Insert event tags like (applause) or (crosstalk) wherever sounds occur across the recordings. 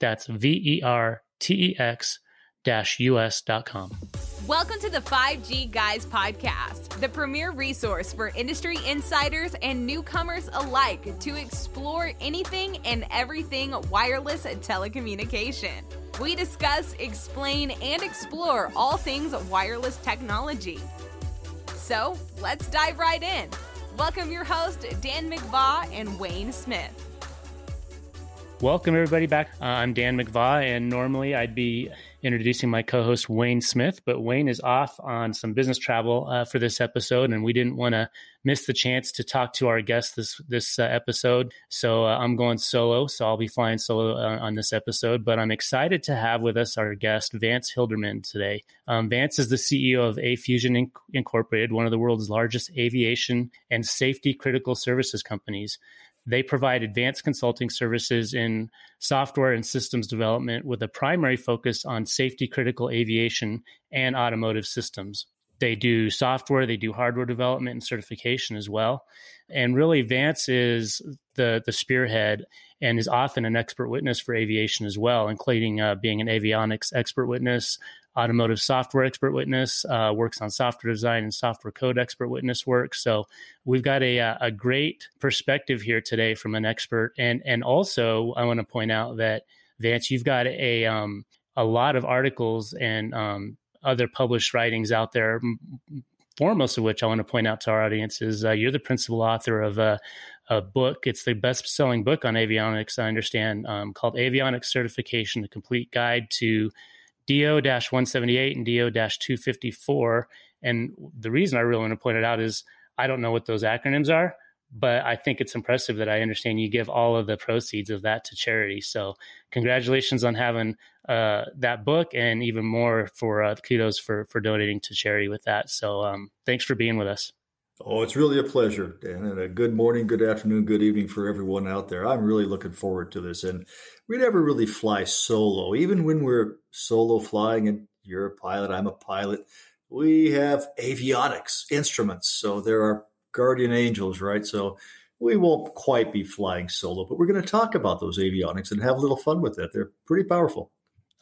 That's V E R T E X us.com. Welcome to the 5G Guys podcast, the premier resource for industry insiders and newcomers alike to explore anything and everything wireless telecommunication. We discuss, explain, and explore all things wireless technology. So let's dive right in. Welcome your host, Dan McVaugh and Wayne Smith. Welcome, everybody, back. Uh, I'm Dan McVaugh, and normally I'd be introducing my co host, Wayne Smith, but Wayne is off on some business travel uh, for this episode, and we didn't want to miss the chance to talk to our guest this, this uh, episode. So uh, I'm going solo, so I'll be flying solo uh, on this episode, but I'm excited to have with us our guest, Vance Hilderman, today. Um, Vance is the CEO of AFuzion Inc- Incorporated, one of the world's largest aviation and safety critical services companies. They provide advanced consulting services in software and systems development with a primary focus on safety critical aviation and automotive systems. They do software, they do hardware development and certification as well. And really, Vance is the, the spearhead and is often an expert witness for aviation as well, including uh, being an avionics expert witness, automotive software expert witness, uh, works on software design and software code expert witness work. So we've got a, uh, a great perspective here today from an expert. And, and also I want to point out that Vance, you've got a, um, a lot of articles and, um, other published writings out there. Foremost of which I want to point out to our audience is uh, you're the principal author of a, a, book. It's the best selling book on avionics, I understand, um, called Avionics Certification, a complete guide to DO 178 and DO 254. And the reason I really want to point it out is I don't know what those acronyms are, but I think it's impressive that I understand you give all of the proceeds of that to charity. So, congratulations on having uh, that book, and even more for uh, kudos for for donating to charity with that. So, um, thanks for being with us. Oh, it's really a pleasure, Dan. And a good morning, good afternoon, good evening for everyone out there. I'm really looking forward to this. And we never really fly solo. Even when we're solo flying, and you're a pilot, I'm a pilot, we have avionics instruments. So there are guardian angels, right? So we won't quite be flying solo, but we're going to talk about those avionics and have a little fun with it. They're pretty powerful.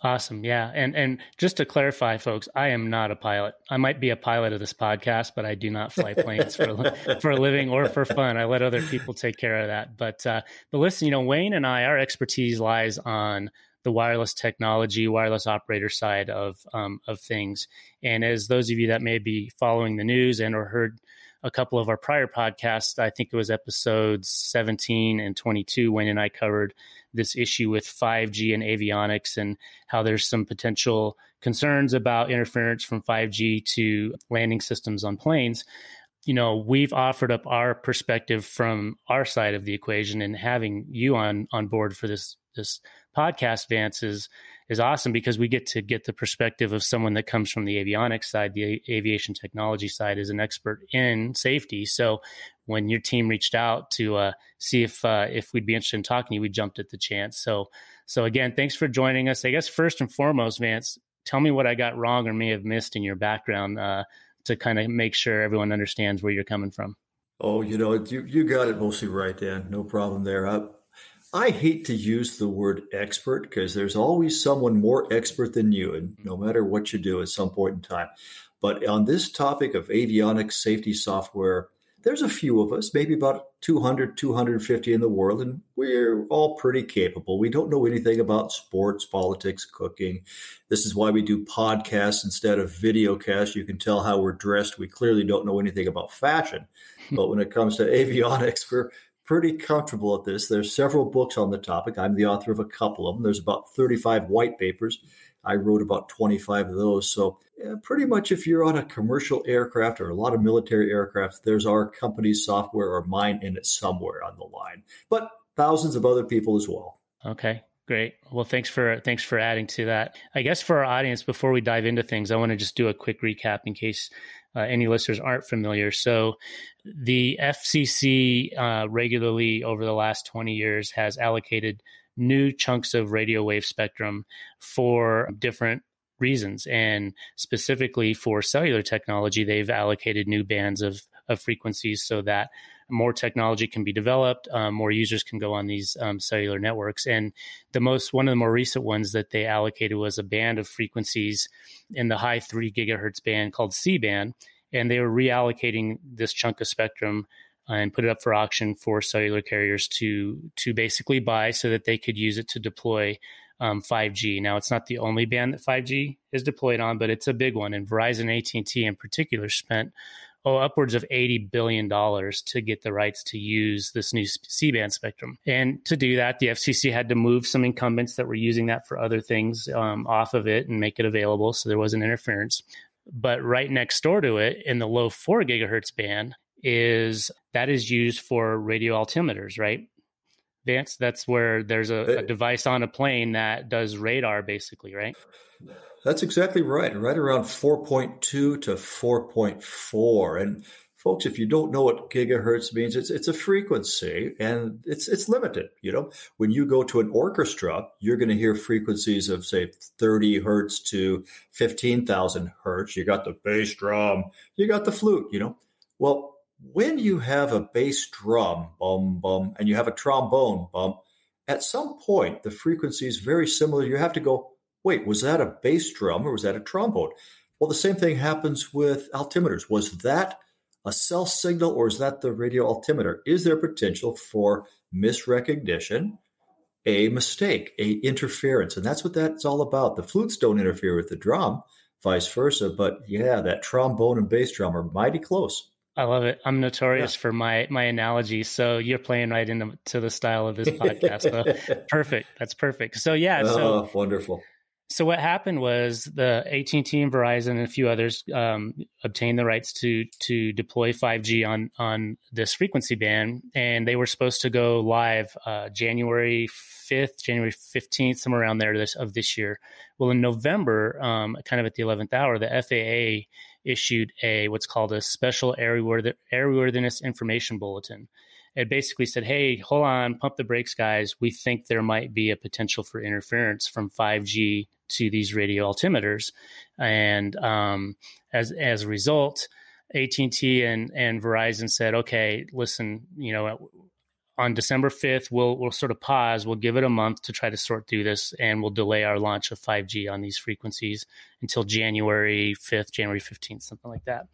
Awesome. Yeah. And and just to clarify, folks, I am not a pilot. I might be a pilot of this podcast, but I do not fly planes for a, (laughs) for a living or for fun. I let other people take care of that. But uh, but listen, you know, Wayne and I, our expertise lies on the wireless technology, wireless operator side of um, of things. And as those of you that may be following the news and or heard a couple of our prior podcasts, I think it was episodes 17 and 22, Wayne and I covered this issue with 5G and avionics and how there's some potential concerns about interference from 5G to landing systems on planes. You know, we've offered up our perspective from our side of the equation and having you on on board for this this podcast, Vance, is is awesome because we get to get the perspective of someone that comes from the avionics side, the aviation technology side, is an expert in safety. So when your team reached out to uh, see if uh, if we'd be interested in talking to you, we jumped at the chance. So so again, thanks for joining us. I guess first and foremost, Vance, tell me what I got wrong or may have missed in your background uh, to kind of make sure everyone understands where you're coming from. Oh, you know, you, you got it mostly right, Dan. No problem there. I, I hate to use the word expert because there's always someone more expert than you, and no matter what you do at some point in time. But on this topic of avionics safety software, there's a few of us, maybe about 200, 250 in the world, and we're all pretty capable. We don't know anything about sports, politics, cooking. This is why we do podcasts instead of video casts. You can tell how we're dressed. We clearly don't know anything about fashion. (laughs) but when it comes to avionics, we're pretty comfortable at this. There's several books on the topic. I'm the author of a couple of them. There's about 35 white papers. I wrote about 25 of those. So yeah, pretty much if you're on a commercial aircraft or a lot of military aircraft, there's our company's software or mine in it somewhere on the line. But thousands of other people as well. Okay. Great. Well, thanks for thanks for adding to that. I guess for our audience, before we dive into things, I want to just do a quick recap in case uh, any listeners aren't familiar. So, the FCC uh, regularly over the last twenty years has allocated new chunks of radio wave spectrum for different reasons, and specifically for cellular technology, they've allocated new bands of of frequencies so that more technology can be developed, um, more users can go on these um, cellular networks. And the most one of the more recent ones that they allocated was a band of frequencies in the high three gigahertz band called C band, and they were reallocating this chunk of spectrum and put it up for auction for cellular carriers to to basically buy so that they could use it to deploy um, 5G. Now, it's not the only band that 5G is deployed on, but it's a big one. And Verizon, AT&T in particular, spent oh, upwards of $80 billion to get the rights to use this new C band spectrum. And to do that, the FCC had to move some incumbents that were using that for other things um, off of it and make it available. So there wasn't interference. But right next door to it in the low four gigahertz band is that is used for radio altimeters, right? Vance, that's where there's a, a device on a plane that does radar basically, right? That's exactly right. Right around 4.2 to 4.4. And folks, if you don't know what gigahertz means, it's it's a frequency and it's it's limited. You know, when you go to an orchestra, you're going to hear frequencies of say 30 hertz to 15,000 hertz. You got the bass drum, you got the flute. You know, well, when you have a bass drum, bum bum, and you have a trombone, bum, at some point the frequency is very similar. You have to go wait, was that a bass drum or was that a trombone? Well, the same thing happens with altimeters. Was that a cell signal or is that the radio altimeter? Is there potential for misrecognition, a mistake, a interference? And that's what that's all about. The flutes don't interfere with the drum, vice versa. But yeah, that trombone and bass drum are mighty close. I love it. I'm notorious yeah. for my my analogies, so you're playing right into the style of this (laughs) podcast. so perfect. That's perfect. So yeah. Oh, so wonderful. So what happened was the AT&T and Verizon and a few others um, obtained the rights to to deploy 5G on on this frequency band, and they were supposed to go live uh, January 5th, January 15th, somewhere around there this, of this year. Well, in November, um, kind of at the 11th hour, the FAA issued a what's called a special airworthiness information bulletin it basically said, "Hey, hold on, pump the brakes, guys. We think there might be a potential for interference from 5G to these radio altimeters, and um, as as a result, AT and T and and Verizon said, "Okay, listen, you know." On December 5th, we'll we'll sort of pause. We'll give it a month to try to sort through this, and we'll delay our launch of 5G on these frequencies until January 5th, January 15th, something like that.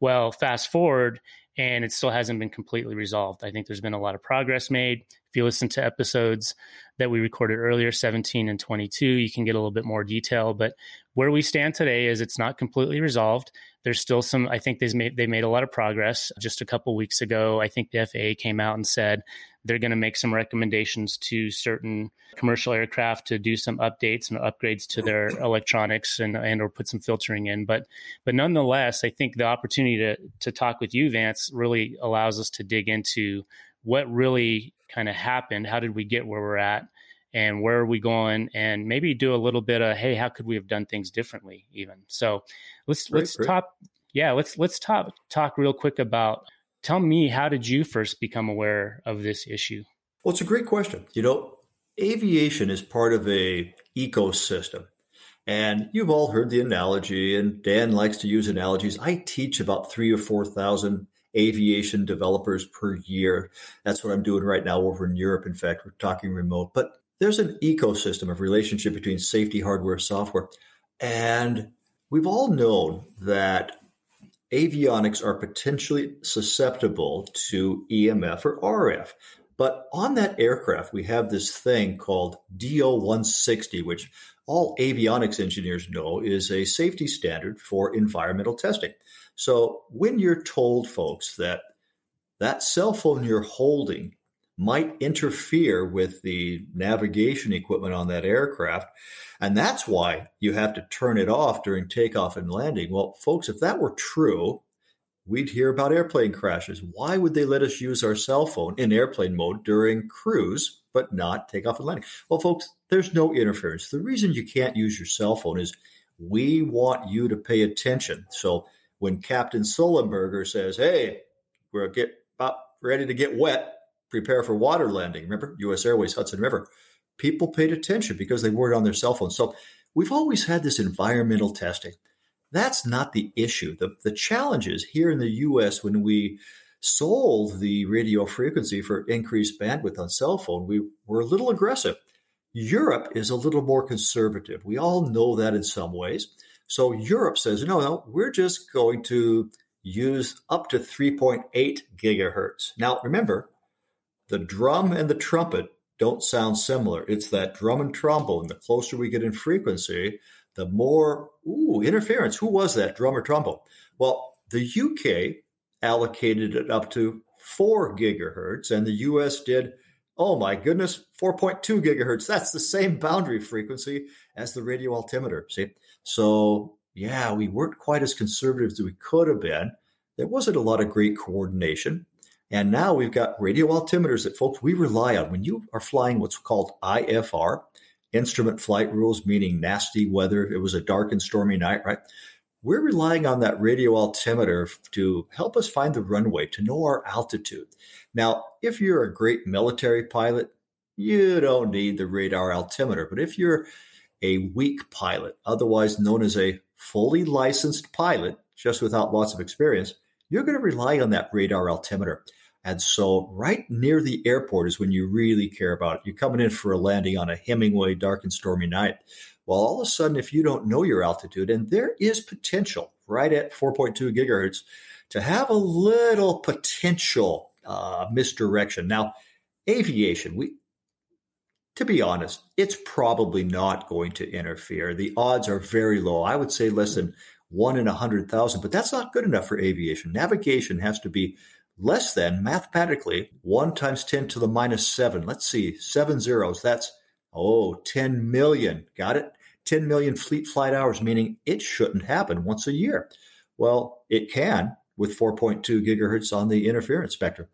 Well, fast forward, and it still hasn't been completely resolved. I think there's been a lot of progress made. If you listen to episodes that we recorded earlier, 17 and 22, you can get a little bit more detail. But where we stand today is it's not completely resolved. There's still some. I think they've made they made a lot of progress. Just a couple weeks ago, I think the FAA came out and said they're going to make some recommendations to certain commercial aircraft to do some updates and upgrades to their electronics and and or put some filtering in. But but nonetheless, I think the opportunity to to talk with you, Vance, really allows us to dig into what really kind of happened. How did we get where we're at? And where are we going? And maybe do a little bit of, hey, how could we have done things differently? Even so, let's great, let's great. talk. Yeah, let's let's talk talk real quick about tell me how did you first become aware of this issue? Well it's a great question. You know aviation is part of a ecosystem and you've all heard the analogy and dan likes to use analogies. I teach about three or four thousand aviation developers per year. That's what i'm doing right now over in europe. In fact we're talking remote. But there's an ecosystem of relationship between safety hardware software. And we've all known that avionics are potentially susceptible to EMF or RF. But on that aircraft, we have this thing called DO 160, which all avionics engineers know is a safety standard for environmental testing. So when you're told, folks, that that cell phone you're holding might interfere with the navigation equipment on that aircraft. And that's why you have to turn it off during takeoff and landing. Well, folks, if that were true, we'd hear about airplane crashes. Why would they let us use our cell phone in airplane mode during cruise, but not takeoff and landing. Well, folks, there's no interference. The reason you can't use your cell phone is we want you to pay attention. So when Captain Sullenberger says, "Hey, we're get about ready to get wet," prepare for water landing. Remember, U.S. Airways Hudson River. People paid attention because they weren't on their cell phones. So we've always had this environmental testing. That's not the issue. The, the challenge is here in the US when we sold the radio frequency for increased bandwidth on cell phone, we were a little aggressive. Europe is a little more conservative. We all know that in some ways. So Europe says, no, no, we're just going to use up to 3.8 gigahertz. Now, remember, the drum and the trumpet don't sound similar. It's that drum and trombone. The closer we get in frequency, the more ooh interference. Who was that drum or trombone? Well, the UK allocated it up to four gigahertz, and the US did. Oh my goodness, 4.2 gigahertz. That's the same boundary frequency as the radio altimeter. See? So, yeah, we weren't quite as conservative as we could have been. There wasn't a lot of great coordination. And now we've got radio altimeters that folks we rely on. When you are flying what's called IFR, instrument flight rules, meaning nasty weather, it was a dark and stormy night, right? We're relying on that radio altimeter to help us find the runway, to know our altitude. Now, if you're a great military pilot, you don't need the radar altimeter. But if you're a weak pilot, otherwise known as a fully licensed pilot, just without lots of experience, you're going to rely on that radar altimeter. And so, right near the airport is when you really care about it. You're coming in for a landing on a Hemingway dark and stormy night. Well, all of a sudden, if you don't know your altitude, and there is potential right at 4.2 gigahertz to have a little potential uh, misdirection. Now, aviation, we to be honest, it's probably not going to interfere. The odds are very low. I would say less than one in a hundred thousand, but that's not good enough for aviation. Navigation has to be less than mathematically 1 times 10 to the minus 7. Let's see, seven zeros. That's, oh, 10 million. Got it? 10 million fleet flight hours, meaning it shouldn't happen once a year. Well, it can with 4.2 gigahertz on the interference spectrum.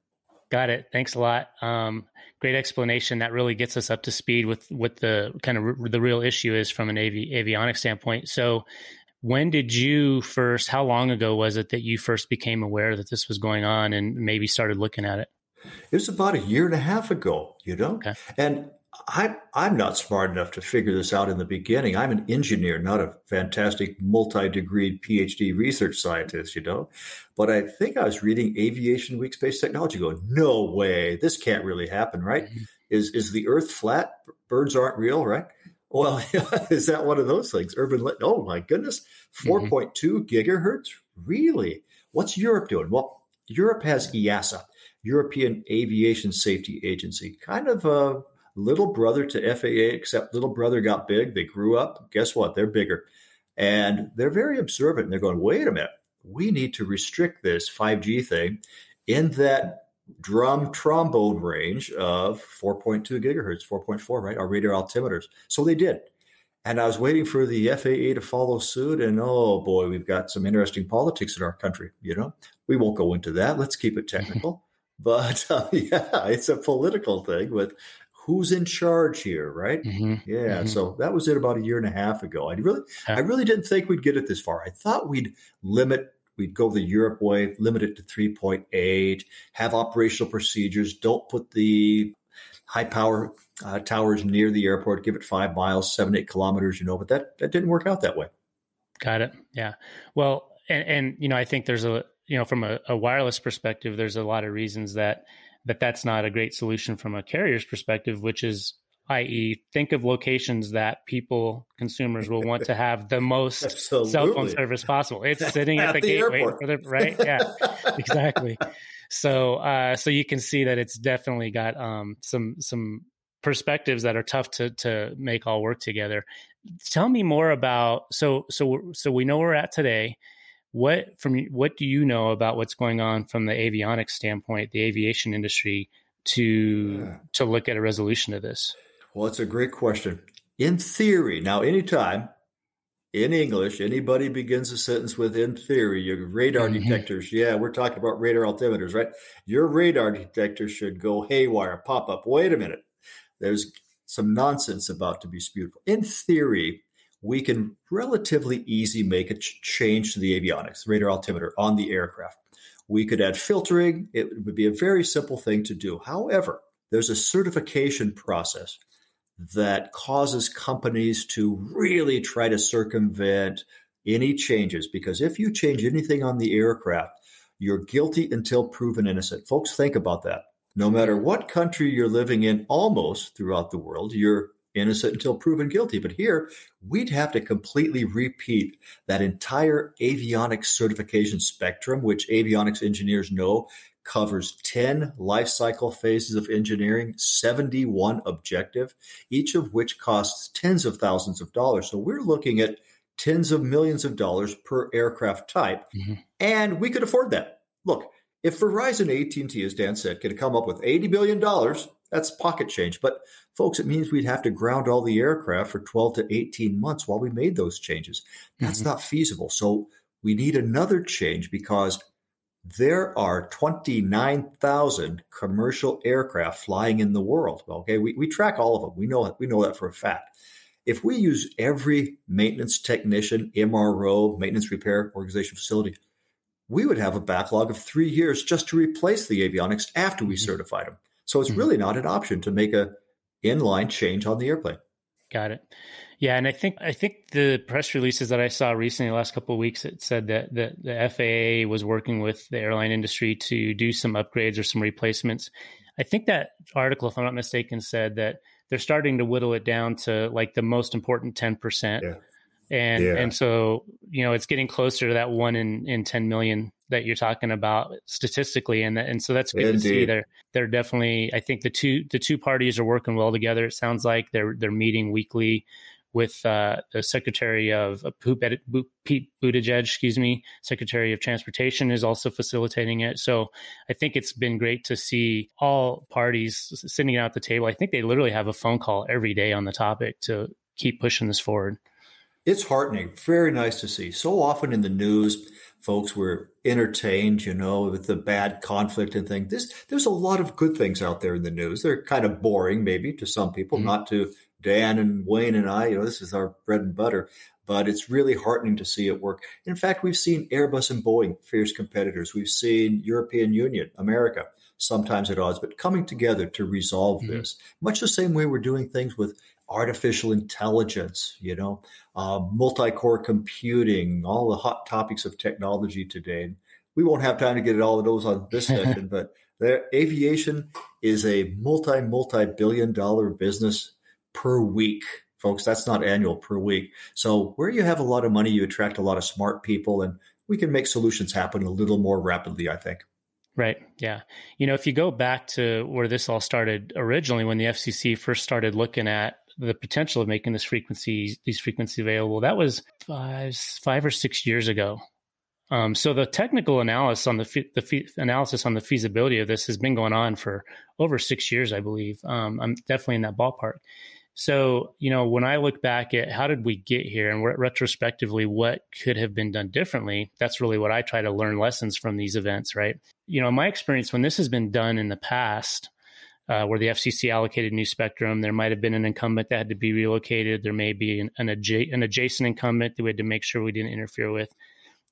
Got it. Thanks a lot. Um, great explanation. That really gets us up to speed with what the kind of r- the real issue is from an avi- avionics standpoint. So, when did you first, how long ago was it that you first became aware that this was going on and maybe started looking at it? It was about a year and a half ago, you know? Okay. And I, I'm not smart enough to figure this out in the beginning. I'm an engineer, not a fantastic multi degree PhD research scientist, you know? But I think I was reading Aviation Week Space Technology going, no way, this can't really happen, right? Mm-hmm. Is, is the Earth flat? Birds aren't real, right? Well, (laughs) is that one of those things? Urban, oh my goodness, 4.2 mm-hmm. gigahertz? Really? What's Europe doing? Well, Europe has EASA, European Aviation Safety Agency, kind of a little brother to FAA, except little brother got big. They grew up. Guess what? They're bigger. And they're very observant. And they're going, wait a minute, we need to restrict this 5G thing in that drum trombone range of 4.2 gigahertz, 4.4, right? Our radar altimeters. So they did. And I was waiting for the FAA to follow suit. And oh boy, we've got some interesting politics in our country. You know, we won't go into that. Let's keep it technical. (laughs) but (laughs) uh, yeah, it's a political thing with who's in charge here, right? Mm-hmm. Yeah. Mm-hmm. So that was it about a year and a half ago. I really, I really didn't think we'd get it this far. I thought we'd limit We'd go the Europe way, limit it to 3.8, have operational procedures, don't put the high power uh, towers near the airport, give it five miles, seven, eight kilometers, you know, but that, that didn't work out that way. Got it. Yeah. Well, and, and you know, I think there's a, you know, from a, a wireless perspective, there's a lot of reasons that, that that's not a great solution from a carrier's perspective, which is i.e., think of locations that people, consumers will want to have the most (laughs) cell phone service possible. It's sitting at, (laughs) at the, the gateway, the, right? Yeah, (laughs) exactly. So, uh, so you can see that it's definitely got um, some some perspectives that are tough to to make all work together. Tell me more about so so so we know where we're at today. What from what do you know about what's going on from the avionics standpoint, the aviation industry, to yeah. to look at a resolution of this? Well, it's a great question. In theory, now, anytime in English, anybody begins a sentence with in theory, your radar mm-hmm. detectors, yeah, we're talking about radar altimeters, right? Your radar detector should go haywire, pop up. Wait a minute. there's some nonsense about to be spewed. In theory, we can relatively easy make a ch- change to the avionics, radar altimeter on the aircraft. We could add filtering. It would be a very simple thing to do. However, there's a certification process that causes companies to really try to circumvent any changes because if you change anything on the aircraft, you're guilty until proven innocent. Folks, think about that. No matter what country you're living in, almost throughout the world, you're innocent until proven guilty. But here, we'd have to completely repeat that entire avionics certification spectrum, which avionics engineers know covers 10 life cycle phases of engineering, 71 objective, each of which costs tens of thousands of dollars. So we're looking at tens of millions of dollars per aircraft type, mm-hmm. and we could afford that. Look, if Verizon AT&T, as Dan said, could come up with $80 billion, that's pocket change. But folks, it means we'd have to ground all the aircraft for 12 to 18 months while we made those changes. That's mm-hmm. not feasible. So we need another change because there are 29,000 commercial aircraft flying in the world. Okay, we, we track all of them. We know we know that for a fact. If we use every maintenance technician, MRO, maintenance repair organization facility, we would have a backlog of three years just to replace the avionics after we mm-hmm. certified them. So it's mm-hmm. really not an option to make a inline change on the airplane. Got it. Yeah, and I think I think the press releases that I saw recently, the last couple of weeks, it said that the, the FAA was working with the airline industry to do some upgrades or some replacements. I think that article, if I'm not mistaken, said that they're starting to whittle it down to like the most important ten percent. Yeah. And yeah. and so you know it's getting closer to that one in in ten million that you're talking about statistically, and that, and so that's good Indeed. to see. They're they're definitely. I think the two the two parties are working well together. It sounds like they're they're meeting weekly with uh, the Secretary of uh, Pete Buttigieg, excuse me, Secretary of Transportation is also facilitating it. So I think it's been great to see all parties sitting out at the table. I think they literally have a phone call every day on the topic to keep pushing this forward. It's heartening. Very nice to see. So often in the news, folks were entertained, you know, with the bad conflict and things. This, there's a lot of good things out there in the news. They're kind of boring, maybe to some people, mm-hmm. not to Dan and Wayne and I, you know, this is our bread and butter, but it's really heartening to see it work. In fact, we've seen Airbus and Boeing, fierce competitors. We've seen European Union, America, sometimes at odds, but coming together to resolve mm-hmm. this. Much the same way we're doing things with artificial intelligence, you know, uh, multi-core computing, all the hot topics of technology today. We won't have time to get at all of those on this (laughs) session, but the aviation is a multi, multi-billion dollar business per week, folks. That's not annual per week. So where you have a lot of money, you attract a lot of smart people, and we can make solutions happen a little more rapidly, I think. Right. Yeah. You know, if you go back to where this all started originally, when the FCC first started looking at the potential of making this frequency, these frequencies available, that was five, five or six years ago. Um, so the technical analysis on the, the analysis on the feasibility of this has been going on for over six years, I believe. Um, I'm definitely in that ballpark. So, you know, when I look back at how did we get here and retrospectively what could have been done differently, that's really what I try to learn lessons from these events, right? You know, in my experience when this has been done in the past, uh, where the FCC allocated new spectrum, there might have been an incumbent that had to be relocated. There may be an, an, adja- an adjacent incumbent that we had to make sure we didn't interfere with.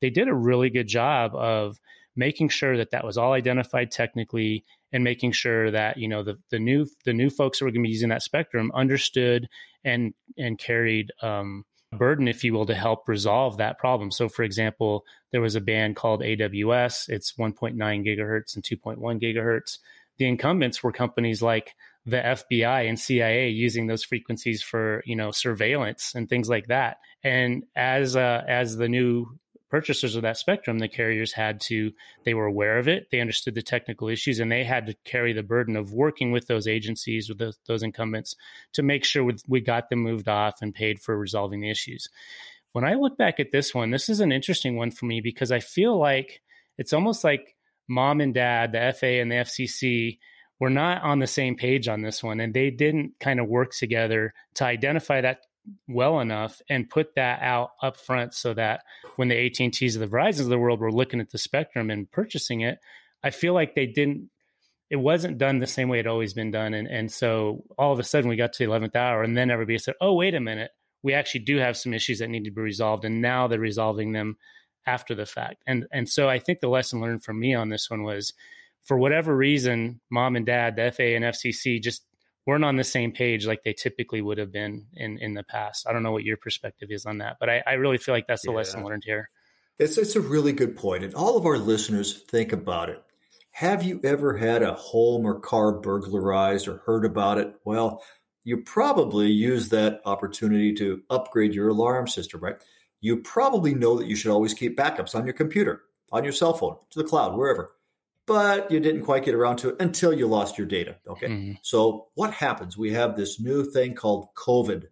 They did a really good job of making sure that that was all identified technically and making sure that you know the the new the new folks who were going to be using that spectrum understood and and carried um, burden, if you will, to help resolve that problem. So, for example, there was a band called AWS. It's 1.9 gigahertz and 2.1 gigahertz. The incumbents were companies like the FBI and CIA using those frequencies for you know surveillance and things like that. And as uh, as the new purchasers of that spectrum, the carriers had to, they were aware of it, they understood the technical issues, and they had to carry the burden of working with those agencies, with those, those incumbents, to make sure we got them moved off and paid for resolving the issues. When I look back at this one, this is an interesting one for me because I feel like it's almost like mom and dad, the FA and the FCC, were not on the same page on this one, and they didn't kind of work together to identify that well enough and put that out up front so that when the AT&Ts of the Verizons of the world were looking at the spectrum and purchasing it, I feel like they didn't it wasn't done the same way it always been done. And and so all of a sudden we got to the eleventh hour, and then everybody said, "Oh, wait a minute, we actually do have some issues that need to be resolved," and now they're resolving them after the fact. And and so I think the lesson learned from me on this one was, for whatever reason, mom and dad, the FAA and FCC, just weren't on the same page like they typically would have been in in the past. I don't know what your perspective is on that, but I, I really feel like that's the yeah. lesson learned here. It's it's a really good point, and all of our listeners think about it. Have you ever had a home or car burglarized or heard about it? Well, you probably use that opportunity to upgrade your alarm system, right? You probably know that you should always keep backups on your computer, on your cell phone, to the cloud, wherever. But you didn't quite get around to it until you lost your data. Okay. Mm-hmm. So what happens? We have this new thing called COVID.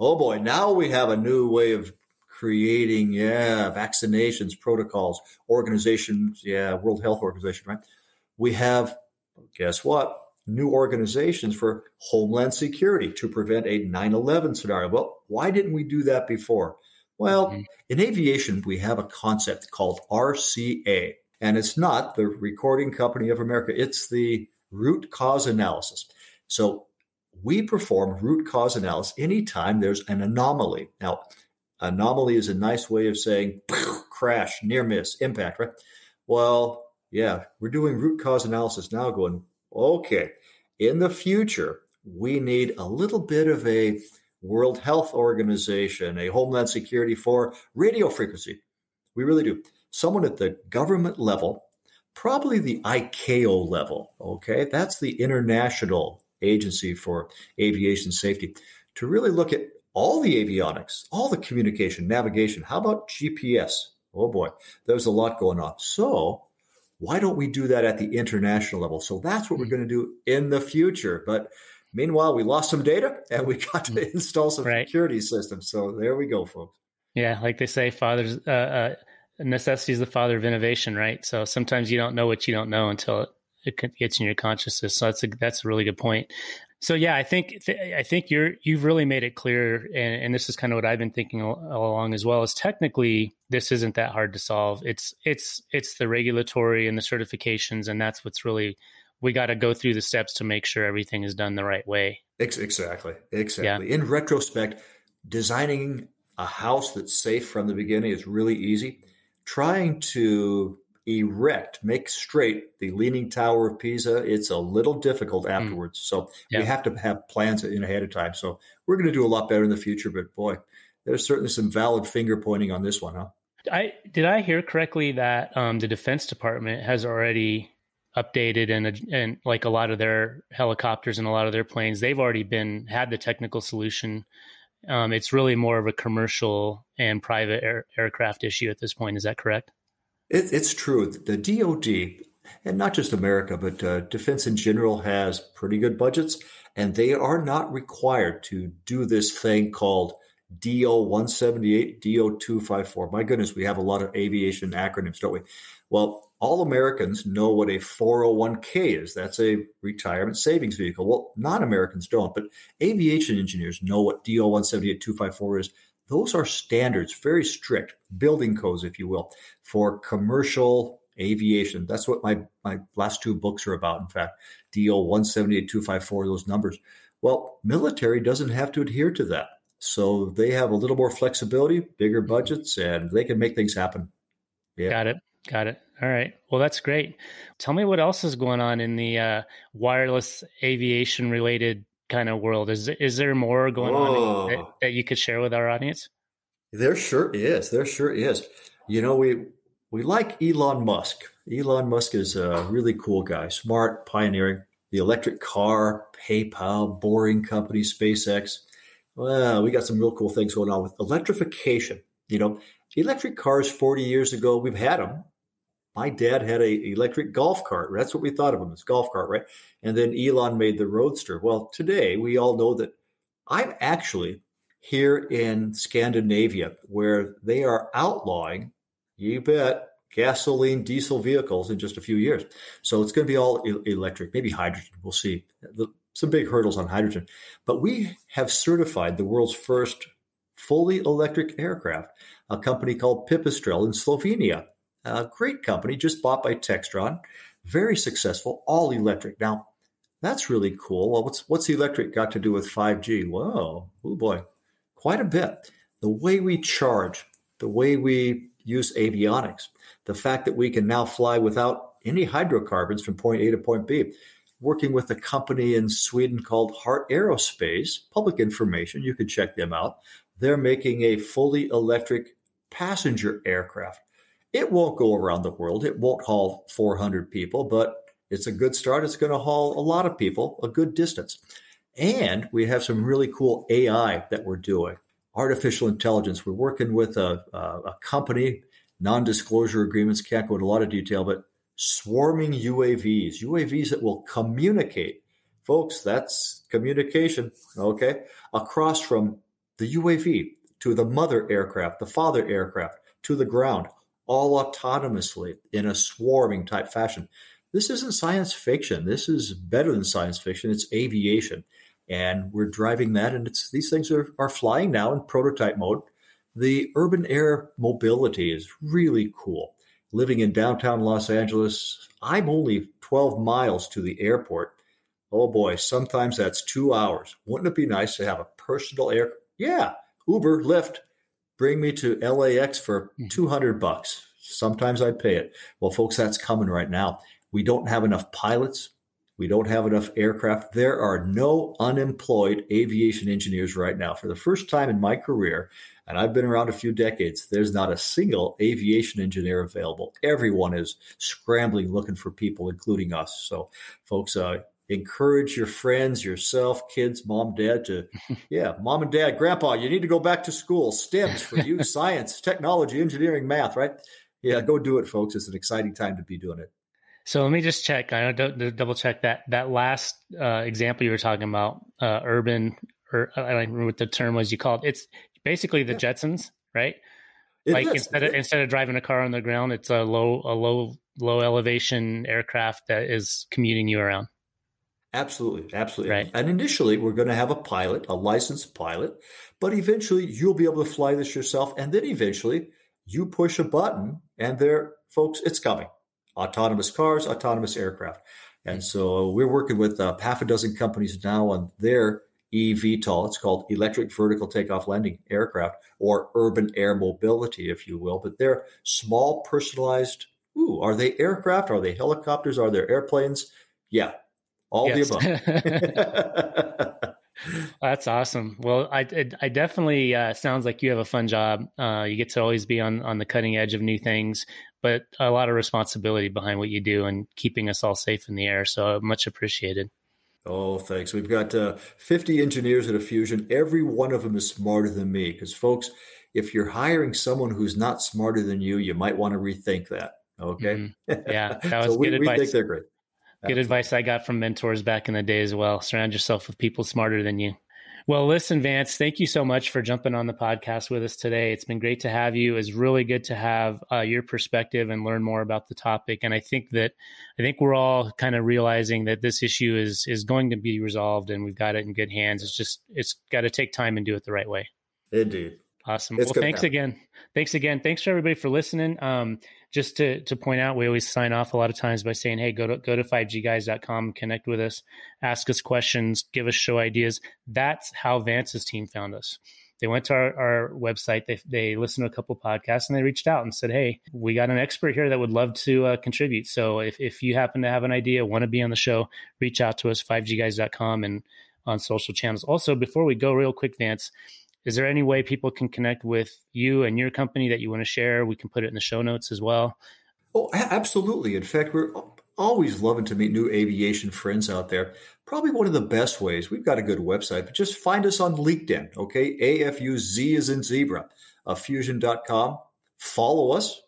Oh boy, now we have a new way of creating, yeah, vaccinations, protocols, organizations, yeah, World Health Organization, right? we have, guess what? New organizations for Homeland Security to prevent a 9 11 scenario. Well, why didn't we do that before? Well, mm-hmm. in aviation, we have a concept called RCA, and it's not the Recording Company of America, it's the root cause analysis. So we perform root cause analysis anytime there's an anomaly. Now, anomaly is a nice way of saying crash, near miss, impact, right? Well, yeah, we're doing root cause analysis now, going, okay, in the future, we need a little bit of a World Health Organization, a Homeland Security for radio frequency. We really do. Someone at the government level, probably the ICAO level, okay? That's the International Agency for Aviation Safety, to really look at all the avionics, all the communication, navigation. How about GPS? Oh boy, there's a lot going on. So why don't we do that at the international level? So that's what we're hmm. going to do in the future. But meanwhile, we lost some data and we got to hmm. install some right. security systems. So there we go, folks. Yeah, like they say, fathers uh, uh, necessity is the father of innovation, right? So sometimes you don't know what you don't know until it, it gets in your consciousness. So that's a that's a really good point. So yeah, I think th- I think you're you've really made it clear, and, and, this is kind of what I've been thinking all, all, along as well. Is technically this isn't that hard to solve. It's it's it's the regulatory and the certifications, and that's what's really we got to go through the steps to make sure everything is done the right way. Exactly, exactly. Yeah. In retrospect, designing a house that's safe from the beginning is really easy. Trying to erect, make straight the Leaning Tower of Pisa, it's a little difficult hmm. afterwards. Mm. So yeah. we have to have plans in ahead of time. So we're going to do a lot better in the future. But boy, there's certainly some valid finger pointing on this one, huh? I did I hear correctly that um, the Defense Department has already updated and and like a lot of their helicopters and a lot of their planes, they've already been had the technical solution. Um, it's really more of a commercial and private air, aircraft issue at this point. Is that correct? It, it's true. The DoD, and not just America, but uh, defense in general, has pretty good budgets, and they are not required to do this thing called DO 178, DO 254. My goodness, we have a lot of aviation acronyms, don't we? Well, all Americans know what a 401k is. That's a retirement savings vehicle. Well, non Americans don't, but aviation engineers know what DO 178, 254 is. Those are standards, very strict building codes, if you will, for commercial aviation. That's what my, my last two books are about. In fact, DO 178254, those numbers. Well, military doesn't have to adhere to that. So they have a little more flexibility, bigger budgets, and they can make things happen. Yeah. Got it. Got it. All right. Well, that's great. Tell me what else is going on in the uh, wireless aviation related kind of world. Is is there more going on that, that, you could share with our audience? There sure is. There sure is. You know, we we like Elon Musk. Elon Musk is a really cool guy, smart, pioneering the electric car, PayPal, Boring Company, SpaceX. Well, we got some real cool things going on with electrification. You know, electric cars 40 years ago, we've had them my dad had a electric golf cart. That's what we thought of him as golf cart, right? And then Elon made the Roadster. Well, today we all know that I'm actually here in Scandinavia where they are outlawing, you bet, gasoline diesel vehicles in just a few years. So it's going to be all electric, maybe hydrogen. We'll see. Some big hurdles on hydrogen. But we have certified the world's first fully electric aircraft, a company called Pipistrel in Slovenia a great company just bought by Textron. very successful, all electric. Now, that's really cool. Well, what's what's electric got to do with 5G? Whoa, oh boy, quite a bit. The way we charge, the way we use avionics, the fact that we can now fly without any hydrocarbons from point A to point B. Working with a company in Sweden called Heart Aerospace, public information, you can check them out. They're making a fully electric passenger aircraft. It won't go around the world. It won't haul 400 people, but it's a good start. It's going to haul a lot of people a good distance. And we have some really cool AI that we're doing. Artificial intelligence. We're working with a, a, a company, non disclosure agreements, can't go into a lot of detail, but swarming UAVs, UAVs that will communicate. Folks, that's communication, okay? Across from the UAV to the mother aircraft, the father aircraft, to the ground, all autonomously in a swarming type fashion. This isn't science fiction. This is better than science fiction. It's aviation. And we're driving that, and it's these things are, are flying now in prototype mode. The urban air mobility is really cool. Living in downtown Los Angeles, I'm only 12 miles to the airport. Oh boy, sometimes that's two hours. Wouldn't it be nice to have a personal air? Yeah, Uber, Lyft, bring me to LAX for mm-hmm. 200 bucks. Sometimes I'd pay it. Well, folks, that's coming right now. We don't have enough pilots. We don't have enough aircraft. There are no unemployed aviation engineers right now. For the first time in my career, and I've been around a few decades, there's not a single aviation engineer available. Everyone is scrambling looking for people, including us. So, folks, uh, encourage your friends, yourself, kids, mom, dad to, (laughs) yeah, mom and dad, grandpa, you need to go back to school. STEMs for you, (laughs) science, technology, engineering, math, right? Yeah, go do it, folks. It's an exciting time to be doing it. So let me just check. I don't double check that that last uh, example you were talking about, uh, urban, or I don't remember what the term was you called. It's basically the yeah. Jetsons, right? It like is. instead of instead of driving a car on the ground, it's a low a low low elevation aircraft that is commuting you around. Absolutely, absolutely. Right. And initially, we're going to have a pilot, a licensed pilot, but eventually you'll be able to fly this yourself, and then eventually you push a button, and there, folks, it's coming autonomous cars, autonomous aircraft. And so we're working with uh, half a dozen companies now on their eVTOL. It's called electric vertical takeoff landing aircraft or urban air mobility, if you will. But they're small, personalized. Ooh, are they aircraft? Are they helicopters? Are they airplanes? Yeah, all yes. the above. (laughs) That's awesome. Well, I it, I definitely uh, sounds like you have a fun job. Uh, you get to always be on on the cutting edge of new things, but a lot of responsibility behind what you do and keeping us all safe in the air. So much appreciated. Oh, thanks. We've got uh, 50 engineers at AFuzion. Every one of them is smarter than me. Because, folks, if you're hiring someone who's not smarter than you, you might want to rethink that. Okay. Mm-hmm. Yeah, that (laughs) was so good we, advice. We think they're great. Good advice I got from mentors back in the day as well. Surround yourself with people smarter than you. Well, listen, Vance, thank you so much for jumping on the podcast with us today. It's been great to have you. It's really good to have uh, your perspective and learn more about the topic. And I think that I think we're all kind of realizing that this issue is is going to be resolved, and we've got it in good hands. It's just it's got to take time and do it the right way. Indeed. Awesome. It's well, thanks again. Thanks again. Thanks for everybody for listening. Um, just to, to point out, we always sign off a lot of times by saying, Hey, go to, go to 5gguys.com, connect with us, ask us questions, give us show ideas. That's how Vance's team found us. They went to our, our website, they, they listened to a couple podcasts and they reached out and said, Hey, we got an expert here that would love to uh, contribute. So if, if you happen to have an idea, want to be on the show, reach out to us, 5gguys.com and on social channels. Also, before we go real quick, Vance, is there any way people can connect with you and your company that you want to share? We can put it in the show notes as well. Oh, absolutely. In fact, we're always loving to meet new aviation friends out there. Probably one of the best ways. We've got a good website, but just find us on LinkedIn, okay? AFUZ is in zebra, uh, fusion.com. Follow us.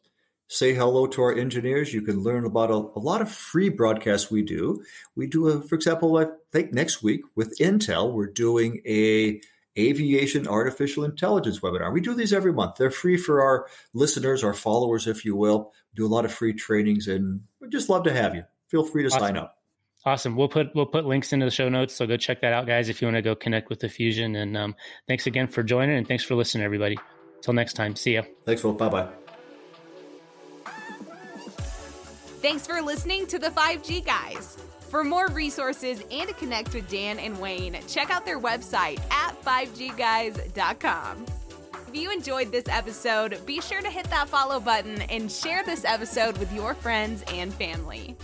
Say hello to our engineers. You can learn about a, a lot of free broadcasts we do. We do, a, for example, I think next week with Intel, we're doing a aviation artificial intelligence webinar. We do these every month. They're free for our listeners, our followers, if you will. We do a lot of free trainings and we'd just love to have you. Feel free to awesome. sign up. Awesome. We'll put we'll put links into the show notes, so go check that out, guys. If you want to go connect with the Fusion, and um, thanks again for joining, and thanks for listening, everybody. Until next time, see ya. Thanks, Will. Bye bye. Thanks for listening to the 5G Guys. For more resources and to connect with Dan and Wayne, check out their website at 5gguys.com. If you enjoyed this episode, be sure to hit that follow button and share this episode with your friends and family.